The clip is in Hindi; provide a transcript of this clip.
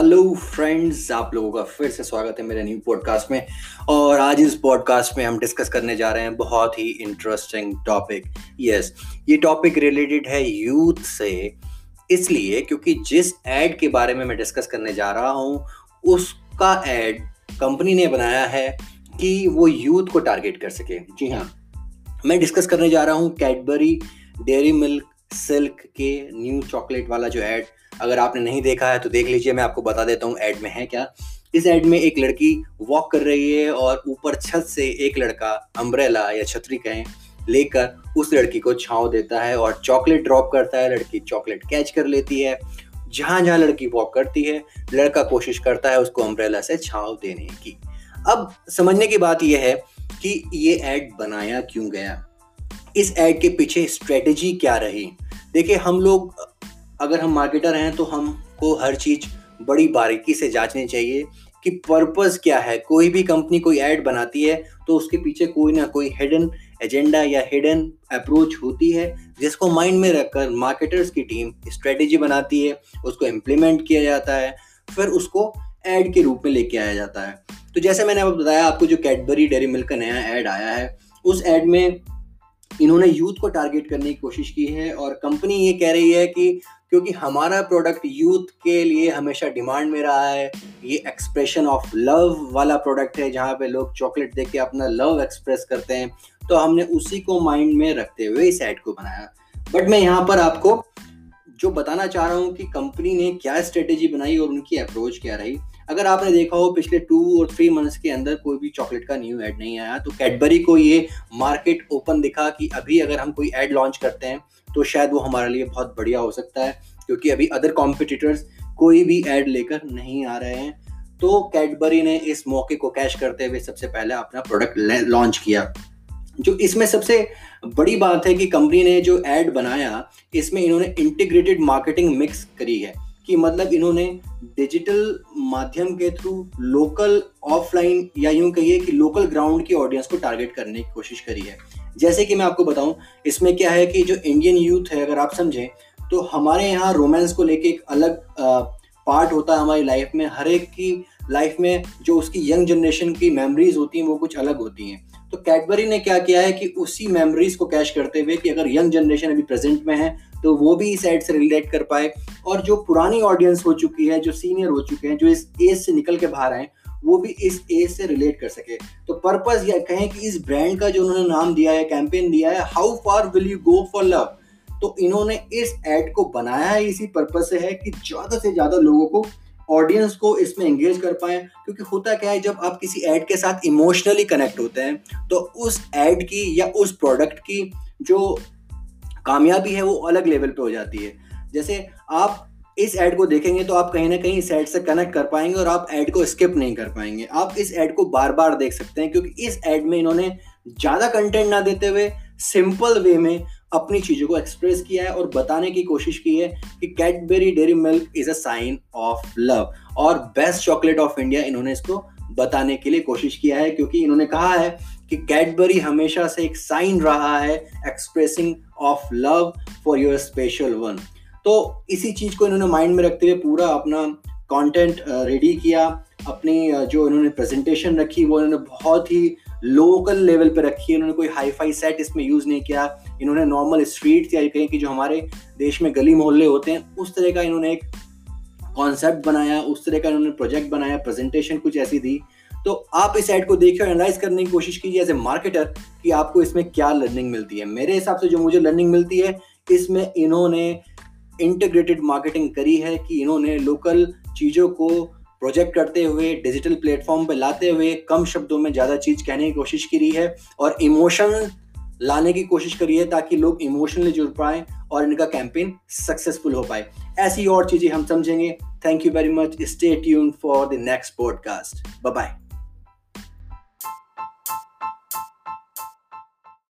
हेलो फ्रेंड्स, आप लोगों का फिर से स्वागत है मेरे न्यू पॉडकास्ट में। और आज इस पॉडकास्ट में हम डिस्कस करने जा रहे हैं बहुत ही इंटरेस्टिंग टॉपिक यस ये टॉपिक रिलेटेड है यूथ से। इसलिए क्योंकि जिस एड के बारे में मैं डिस्कस करने जा रहा हूँ, उसका एड कंपनी ने बनाया है कि वो यूथ को टारगेट कर सके। जी हाँ मैं डिस्कस करने जा रहा हूँ कैडबरी डेयरी मिल्क सिल्क के न्यू चॉकलेट वाला जो एड अगर आपने नहीं देखा है तो देख लीजिए, मैं आपको बता देता हूँ, एड में है क्या। इस एड में एक लड़की वॉक कर रही है और ऊपर छत से एक लड़का अम्ब्रेला या छतरी कहें लेकर उस लड़की को छाँव देता है और चॉकलेट ड्रॉप करता है। लड़की चॉकलेट कैच कर लेती है। जहाँ जहाँ लड़की वॉक करती है, लड़का कोशिश करता है उसको अम्ब्रेला से छाँव देने की। अब समझने की बात यह है कि ये एड बनाया क्यों गया? इस एड के पीछे स्ट्रेटेजी क्या रही? देखिए, हम लोग, अगर हम मार्केटर हैं तो हमको हर चीज़ बड़ी बारीकी से जांचनी चाहिए कि पर्पस क्या है। कोई भी कंपनी कोई ऐड बनाती है तो उसके पीछे कोई ना कोई हिडन एजेंडा या हिडन अप्रोच होती है, जिसको माइंड में रखकर मार्केटर्स की टीम स्ट्रेटेजी बनाती है, उसको इम्प्लीमेंट किया जाता है, फिर उसको एड के रूप में लेके आया जाता है। तो जैसे मैंने अब बताया, आपको जो कैडबरी डेरी मिल्क का नया ऐड आया है, उस ऐड में इन्होंने यूथ को टारगेट करने की कोशिश की है और कंपनी ये कह रही है कि क्योंकि हमारा प्रोडक्ट यूथ के लिए हमेशा डिमांड में रहा है, ये एक्सप्रेशन ऑफ़ लव वाला प्रोडक्ट है जहाँ पे लोग चॉकलेट दे के अपना लव एक्सप्रेस करते हैं तो हमने उसी को माइंड में रखते हुए इस एड को बनाया। बट मैं यहाँ पर आपको जो बताना चाह रहा हूँ कि कंपनी ने क्या स्ट्रेटेजी बनाई और उनकी अप्रोच क्या रही। अगर आपने देखा हो, पिछले टू और थ्री मंथ्स के अंदर कोई भी चॉकलेट का न्यू एड नहीं आया तो कैडबरी को ये मार्केट ओपन दिखा कि अभी अगर हम कोई एड लॉन्च करते हैं तो शायद वो हमारे लिए बहुत बढ़िया हो सकता है, क्योंकि अभी अदर कॉम्पिटिटर्स कोई भी एड लेकर नहीं आ रहे हैं। तो कैडबरी ने इस मौके को कैश करते हुए सबसे पहले अपना प्रोडक्ट लॉन्च किया। जो इसमें सबसे बड़ी बात है कि कंपनी ने जो एड बनाया, इसमें इन्होंने इंटीग्रेटेड मार्केटिंग मिक्स करी है। कि मतलब इन्होंने डिजिटल माध्यम के थ्रू लोकल ऑफलाइन या यूँ कहिए कि लोकल ग्राउंड की ऑडियंस को टारगेट करने की कोशिश करी है। जैसे कि मैं आपको बताऊँ, इसमें क्या है कि जो इंडियन यूथ है, अगर आप समझें तो हमारे यहाँ रोमांस को लेके एक अलग पार्ट होता है हमारी लाइफ में। हर एक की लाइफ में जो उसकी यंग जनरेशन की मेमोरीज होती हैं, वो कुछ अलग होती हैं। तो कैडबरी ने क्या किया है कि उसी मेमोरीज को कैश करते हुए कि अगर यंग जनरेशन अभी प्रेजेंट में है तो वो भी इस एड से रिलेट कर पाए। और जो पुरानी ऑडियंस हो चुकी है, जो सीनियर हो चुके हैं, जो इस एज से निकल के बाहर आए, वो भी इस एज से रिलेट कर सके। तो पर्पज या कहें कि इस ब्रांड का जो उन्होंने नाम दिया है कैंपेन दिया है how far will you go for love तो इन्होंने इस एड को बनाया है इसी पर्पज से है कि ज़्यादा से ज़्यादा लोगों को ऑडियंस को इसमें एंगेज कर पाए। क्योंकि होता क्या है, जब आप किसी एड के साथ इमोशनली कनेक्ट होते हैं तो उस एड की या उस प्रोडक्ट की जो कामयाबी है, वो अलग लेवल पे हो जाती है। जैसे आप इस एड को देखेंगे तो आप कहीं ना कहीं इस एड से कनेक्ट कर पाएँगे और आप एड को स्किप नहीं कर पाएँगे। आप इस एड को बार बार देख सकते हैं क्योंकि इस एड में इन्होंने ज़्यादा कंटेंट ना देते हुए सिंपल वे में अपनी चीज़ों को एक्सप्रेस किया है और बताने की कोशिश की है कि Cadbury dairy milk is a sign of love और बेस्ट चॉकलेट ऑफ़ इंडिया इन्होंने इसको बताने के लिए कोशिश किया है क्योंकि इन्होंने कहा है कि कैडबरी हमेशा से एक साइन रहा है expressing of love for your special one तो इसी चीज़ को इन्होंने माइंड में रखते हुए पूरा अपना कंटेंट रेडी किया। अपनी जो इन्होंने प्रेजेंटेशन रखी, वो इन्होंने बहुत ही लोकल लेवल पे रखी है। इन्होंने कोई हाई फाई सेट इसमें यूज़ नहीं किया। इन्होंने नॉर्मल स्ट्रीट या कहें कि जो हमारे देश में गली मोहल्ले होते हैं, उस तरह का इन्होंने एक कॉन्सेप्ट बनाया, उस तरह का इन्होंने प्रोजेक्ट बनाया प्रेजेंटेशन कुछ ऐसी दी। तो आप इस एड को देखिए और एनालाइज करने की कोशिश कीजिए एज ए मार्केटर कि आपको इसमें क्या लर्निंग मिलती है। मेरे हिसाब से जो मुझे लर्निंग मिलती है, इसमें इन्होंने इंटीग्रेटेड मार्केटिंग करी है कि इन्होंने लोकल चीज़ों को प्रोजेक्ट करते हुए डिजिटल प्लेटफॉर्म पर लाते हुए कम शब्दों में ज़्यादा चीज़ कहने की कोशिश करी है और इमोशन लाने की कोशिश करी है ताकि लोग इमोशनली जुड़ पाए और इनका कैंपेन सक्सेसफुल हो पाए। ऐसी और चीज़ें हम समझेंगे। Thank you very much stay tune for the next podcast bye